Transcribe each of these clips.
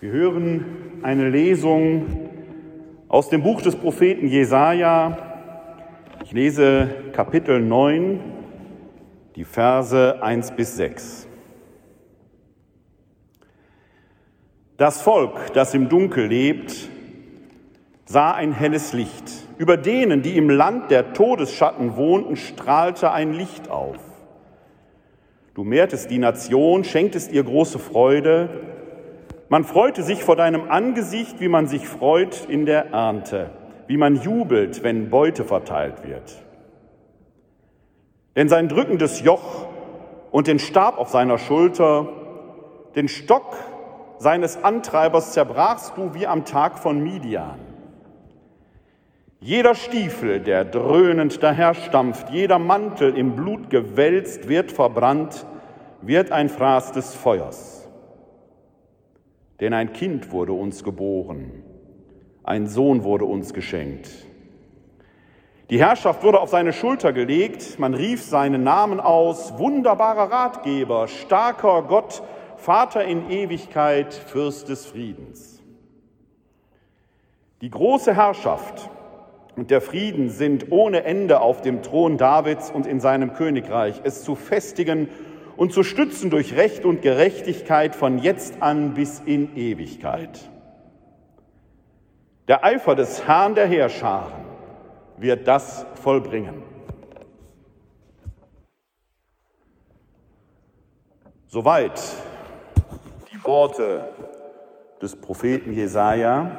Wir hören eine Lesung aus dem Buch des Propheten Jesaja. Ich lese Kapitel 9, die Verse 1 bis 6. Das Volk, das im Dunkel lebt, sah ein helles Licht. Über denen, die im Land der Todesschatten wohnten, strahlte ein Licht auf. Du mehrtest die Nation, schenktest ihr große Freude, man freute sich vor deinem Angesicht, wie man sich freut in der Ernte, wie man jubelt, wenn Beute verteilt wird. Denn sein drückendes Joch und den Stab auf seiner Schulter, den Stock seines Antreibers zerbrachst du wie am Tag von Midian. Jeder Stiefel, der dröhnend daherstampft, jeder Mantel im Blut gewälzt, wird verbrannt, wird ein Fraß des Feuers. Denn ein Kind wurde uns geboren, ein Sohn wurde uns geschenkt. Die Herrschaft wurde auf seine Schulter gelegt, man rief seinen Namen aus, wunderbarer Ratgeber, starker Gott, Vater in Ewigkeit, Fürst des Friedens. Die große Herrschaft und der Frieden sind ohne Ende auf dem Thron Davids und in seinem Königreich, es zu festigen und zu stützen durch Recht und Gerechtigkeit von jetzt an bis in Ewigkeit. Der Eifer des Herrn der Heerscharen wird das vollbringen. Soweit die Worte des Propheten Jesaja,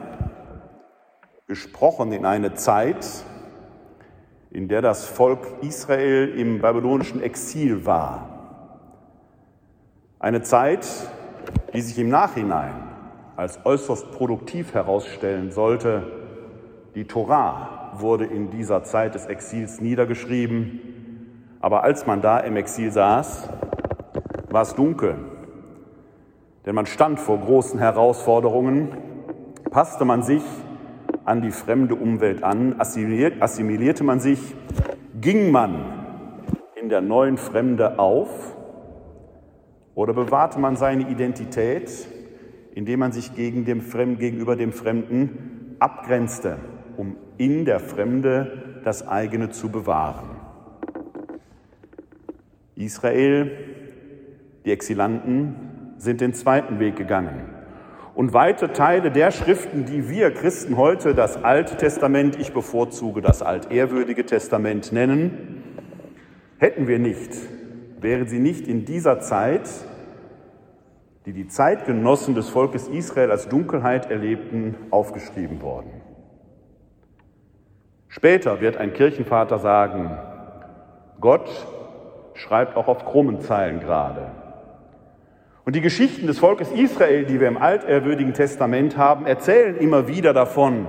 gesprochen in eine Zeit, in der das Volk Israel im babylonischen Exil war. Eine Zeit, die sich im Nachhinein als äußerst produktiv herausstellen sollte. Die Torah wurde in dieser Zeit des Exils niedergeschrieben, aber als man da im Exil saß, war es dunkel, denn man stand vor großen Herausforderungen, passte man sich an die fremde Umwelt an, assimilierte man sich, ging man in der neuen Fremde auf oder bewahrte man seine Identität, indem man sich gegen dem Fremden, gegenüber dem Fremden abgrenzte, um in der Fremde das eigene zu bewahren? Israel, die Exilanten, sind den zweiten Weg gegangen. Und weite Teile der Schriften, die wir Christen heute das Alte Testament, ich bevorzuge das altehrwürdige Testament nennen, hätten wir nicht wären sie nicht in dieser Zeit, die die Zeitgenossen des Volkes Israel als Dunkelheit erlebten, aufgeschrieben worden. Später wird ein Kirchenvater sagen, Gott schreibt auch auf krummen Zeilen gerade. Und die Geschichten des Volkes Israel, die wir im altehrwürdigen Testament haben, erzählen immer wieder davon,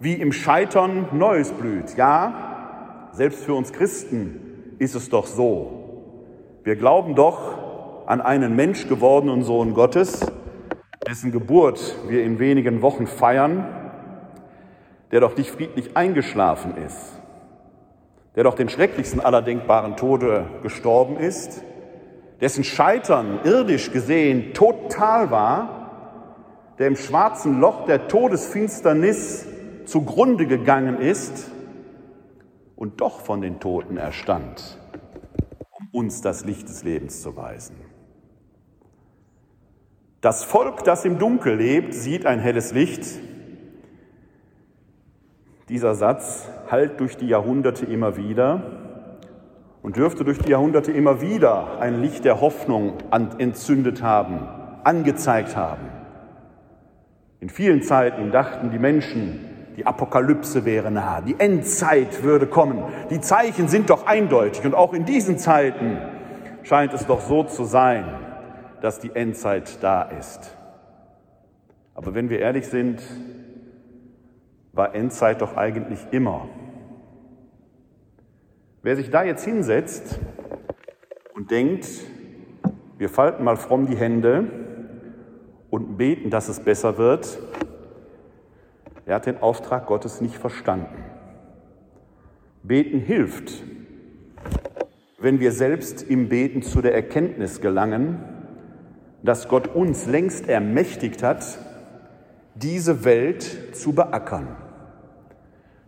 wie im Scheitern Neues blüht. Ja, selbst für uns Christen ist es doch so. Wir glauben doch an einen Mensch gewordenen Sohn Gottes, dessen Geburt wir in wenigen Wochen feiern, der doch nicht friedlich eingeschlafen ist, der doch den schrecklichsten aller denkbaren Tode gestorben ist, dessen Scheitern irdisch gesehen total war, der im schwarzen Loch der Todesfinsternis zugrunde gegangen ist und doch von den Toten erstand uns das Licht des Lebens zu weisen. Das Volk, das im Dunkel lebt, sieht ein helles Licht. Dieser Satz hallt durch die Jahrhunderte immer wieder und dürfte durch die Jahrhunderte immer wieder ein Licht der Hoffnung entzündet haben, angezeigt haben. In vielen Zeiten dachten die Menschen, die Apokalypse wäre nahe, die Endzeit würde kommen. Die Zeichen sind doch eindeutig und auch in diesen Zeiten scheint es doch so zu sein, dass die Endzeit da ist. Aber wenn wir ehrlich sind, war Endzeit doch eigentlich immer. Wer sich da jetzt hinsetzt und denkt, wir falten mal fromm die Hände und beten, dass es besser wird, er hat den Auftrag Gottes nicht verstanden. Beten hilft, wenn wir selbst im Beten zu der Erkenntnis gelangen, dass Gott uns längst ermächtigt hat, diese Welt zu beackern.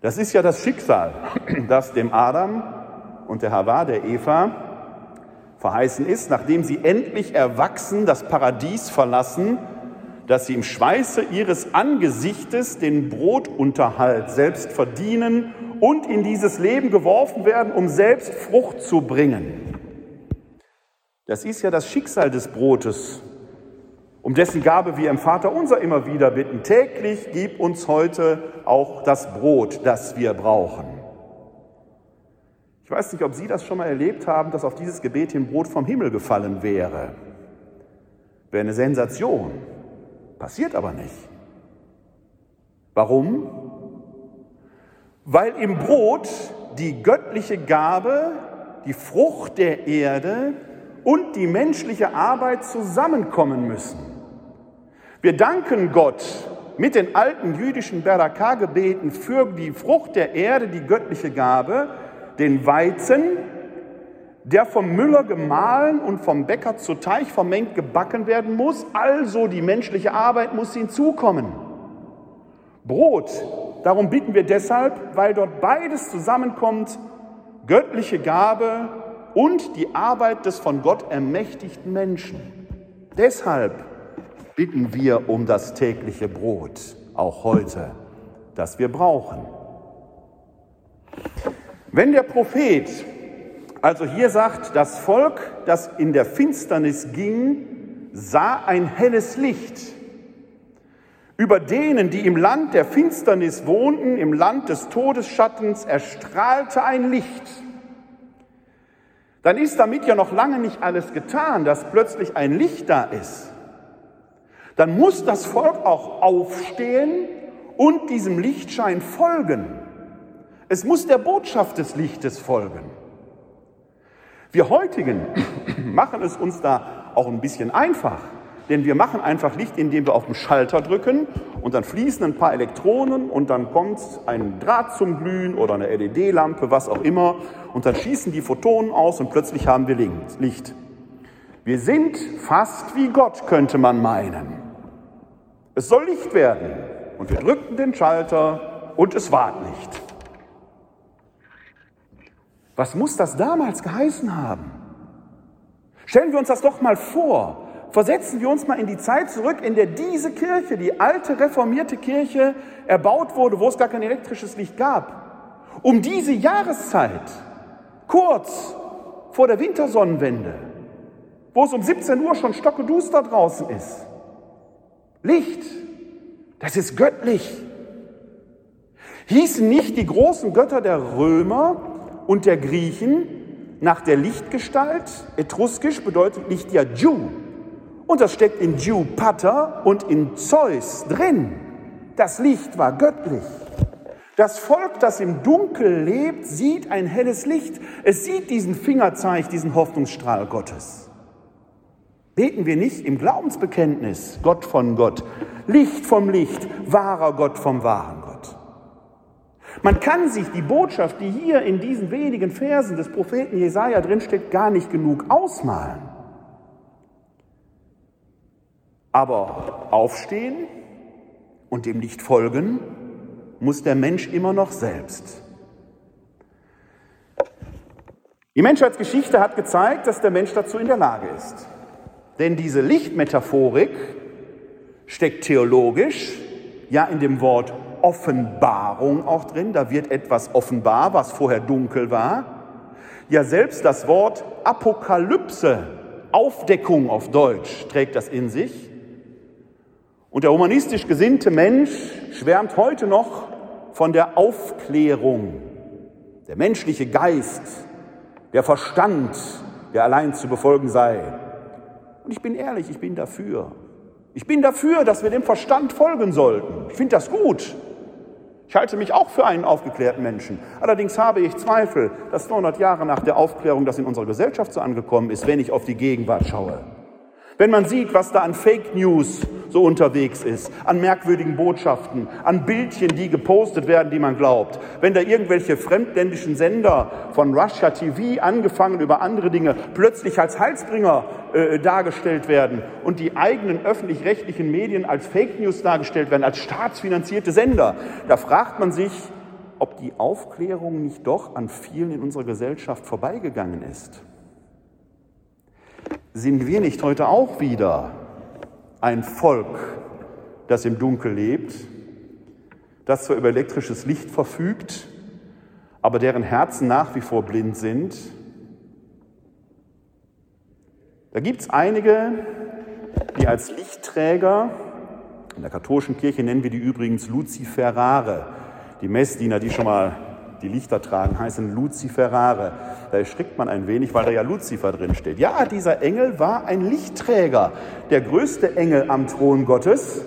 Das ist ja das Schicksal, das dem Adam und der Hawa, der Eva, verheißen ist, nachdem sie endlich erwachsen das Paradies verlassen, dass sie im Schweiße ihres Angesichtes den Brotunterhalt selbst verdienen und in dieses Leben geworfen werden, um selbst Frucht zu bringen. Das ist ja das Schicksal des Brotes, um dessen Gabe wir im Vater unser immer wieder bitten. Täglich gib uns heute auch das Brot, das wir brauchen. Ich weiß nicht, ob Sie das schon mal erlebt haben, dass auf dieses Gebet hin Brot vom Himmel gefallen wäre. Wäre eine Sensation. Passiert aber nicht. Warum? Weil im Brot die göttliche Gabe, die Frucht der Erde und die menschliche Arbeit zusammenkommen müssen. Wir danken Gott mit den alten jüdischen Beraka-Gebeten für die Frucht der Erde, die göttliche Gabe, den Weizen, der vom Müller gemahlen und vom Bäcker zu Teig vermengt gebacken werden muss, also die menschliche Arbeit muss hinzukommen. Brot, darum bitten wir deshalb, weil dort beides zusammenkommt, göttliche Gabe und die Arbeit des von Gott ermächtigten Menschen. Deshalb bitten wir um das tägliche Brot, auch heute, das wir brauchen. Wenn der Prophet also hier sagt, das Volk, das in der Finsternis ging, sah ein helles Licht. Über denen, die im Land der Finsternis wohnten, im Land des Todesschattens, erstrahlte ein Licht. Dann ist damit ja noch lange nicht alles getan, dass plötzlich ein Licht da ist. Dann muss das Volk auch aufstehen und diesem Lichtschein folgen. Es muss der Botschaft des Lichtes folgen. Wir heutigen machen es uns da auch ein bisschen einfach, denn wir machen einfach Licht, indem wir auf den Schalter drücken und dann fließen ein paar Elektronen und dann kommt ein Draht zum Glühen oder eine LED-Lampe, was auch immer, und dann schießen die Photonen aus und plötzlich haben wir Licht. Wir sind fast wie Gott, könnte man meinen. Es soll Licht werden und wir drückten den Schalter und es ward nicht. Was muss das damals geheißen haben? Stellen wir uns das doch mal vor. Versetzen wir uns mal in die Zeit zurück, in der diese Kirche, die alte reformierte Kirche, erbaut wurde, wo es gar kein elektrisches Licht gab. Um diese Jahreszeit, kurz vor der Wintersonnenwende, wo es um 17 Uhr schon stockeduster draußen ist. Licht, das ist göttlich. Hießen nicht die großen Götter der Römer und der Griechen nach der Lichtgestalt. Etruskisch bedeutet Licht ja Ju. Und das steckt in Ju Pater und in Zeus drin. Das Licht war göttlich. Das Volk, das im Dunkel lebt, sieht ein helles Licht. Es sieht diesen Fingerzeig, diesen Hoffnungsstrahl Gottes. Beten wir nicht im Glaubensbekenntnis Gott von Gott, Licht vom Licht, wahrer Gott vom wahren man kann sich die Botschaft, die hier in diesen wenigen Versen des Propheten Jesaja drinsteckt, gar nicht genug ausmalen. Aber aufstehen und dem Licht folgen muss der Mensch immer noch selbst. Die Menschheitsgeschichte hat gezeigt, dass der Mensch dazu in der Lage ist. Denn diese Lichtmetaphorik steckt theologisch ja in dem Wort Offenbarung auch drin. Da wird etwas offenbar, was vorher dunkel war. Ja, selbst das Wort Apokalypse, Aufdeckung auf Deutsch, trägt das in sich. Und der humanistisch gesinnte Mensch schwärmt heute noch von der Aufklärung. Der menschliche Geist, der Verstand, der allein zu befolgen sei. Und ich bin ehrlich, ich bin dafür. Ich bin dafür, dass wir dem Verstand folgen sollten. Ich finde das gut. Ich halte mich auch für einen aufgeklärten Menschen. Allerdings habe ich Zweifel, dass 200 Jahre nach der Aufklärung das in unserer Gesellschaft so angekommen ist, wenn ich auf die Gegenwart schaue. Wenn man sieht, was da an Fake News so unterwegs ist, an merkwürdigen Botschaften, an Bildchen, die gepostet werden, die man glaubt, wenn da irgendwelche fremdländischen Sender von Russia TV angefangen über andere Dinge plötzlich als Heilsbringer äh, dargestellt werden und die eigenen öffentlich-rechtlichen Medien als Fake News dargestellt werden, als staatsfinanzierte Sender, da fragt man sich, ob die Aufklärung nicht doch an vielen in unserer Gesellschaft vorbeigegangen ist. Sind wir nicht heute auch wieder ein Volk, das im Dunkel lebt, das zwar über elektrisches Licht verfügt, aber deren Herzen nach wie vor blind sind. Da gibt es einige, die als Lichtträger, in der katholischen Kirche nennen wir die übrigens Luziferare, die Messdiener, die schon mal die Lichter tragen, heißen Luziferare. Da erschrickt man ein wenig, weil da ja Luzifer drin steht. Ja, dieser Engel war ein Lichtträger, der größte Engel am Thron Gottes,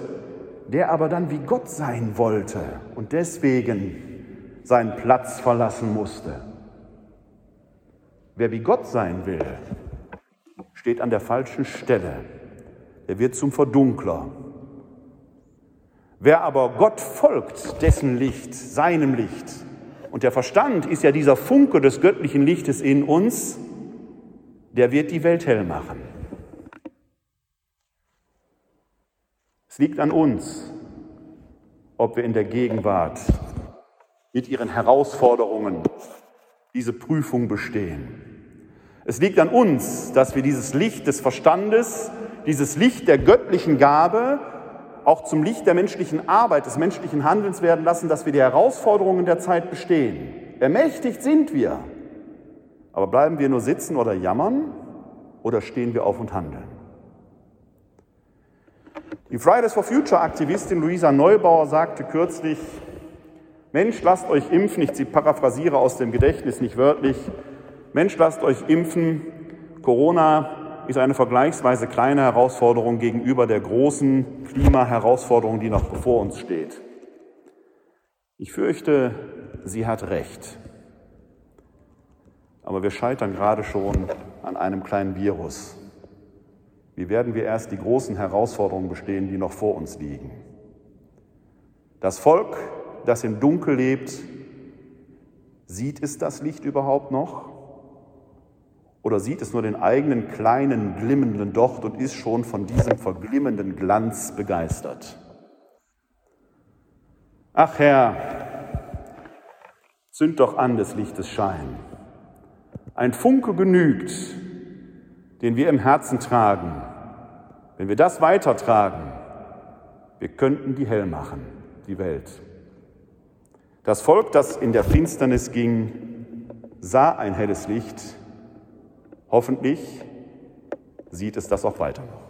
der aber dann wie Gott sein wollte und deswegen seinen Platz verlassen musste. Wer wie Gott sein will, steht an der falschen Stelle. Er wird zum Verdunkler. Wer aber Gott folgt, dessen Licht, seinem Licht, und der Verstand ist ja dieser Funke des göttlichen Lichtes in uns, der wird die Welt hell machen. Es liegt an uns, ob wir in der Gegenwart mit ihren Herausforderungen diese Prüfung bestehen. Es liegt an uns, dass wir dieses Licht des Verstandes, dieses Licht der göttlichen Gabe auch zum Licht der menschlichen Arbeit, des menschlichen Handelns werden lassen, dass wir die Herausforderungen der Zeit bestehen. Ermächtigt sind wir. Aber bleiben wir nur sitzen oder jammern oder stehen wir auf und handeln? Die Fridays for Future Aktivistin Luisa Neubauer sagte kürzlich, Mensch, lasst euch impfen, ich paraphrasiere aus dem Gedächtnis nicht wörtlich, Mensch, lasst euch impfen, Corona ist eine vergleichsweise kleine Herausforderung gegenüber der großen Klimaherausforderung, die noch bevor uns steht. Ich fürchte, sie hat recht. Aber wir scheitern gerade schon an einem kleinen Virus. Wie werden wir erst die großen Herausforderungen bestehen, die noch vor uns liegen? Das Volk, das im Dunkel lebt, sieht es das Licht überhaupt noch? Oder sieht es nur den eigenen kleinen glimmenden Docht und ist schon von diesem verglimmenden Glanz begeistert? Ach Herr, zünd doch an des Lichtes Schein. Ein Funke genügt, den wir im Herzen tragen. Wenn wir das weitertragen, wir könnten die hell machen, die Welt. Das Volk, das in der Finsternis ging, sah ein helles Licht Hoffentlich sieht es das auch weiter noch.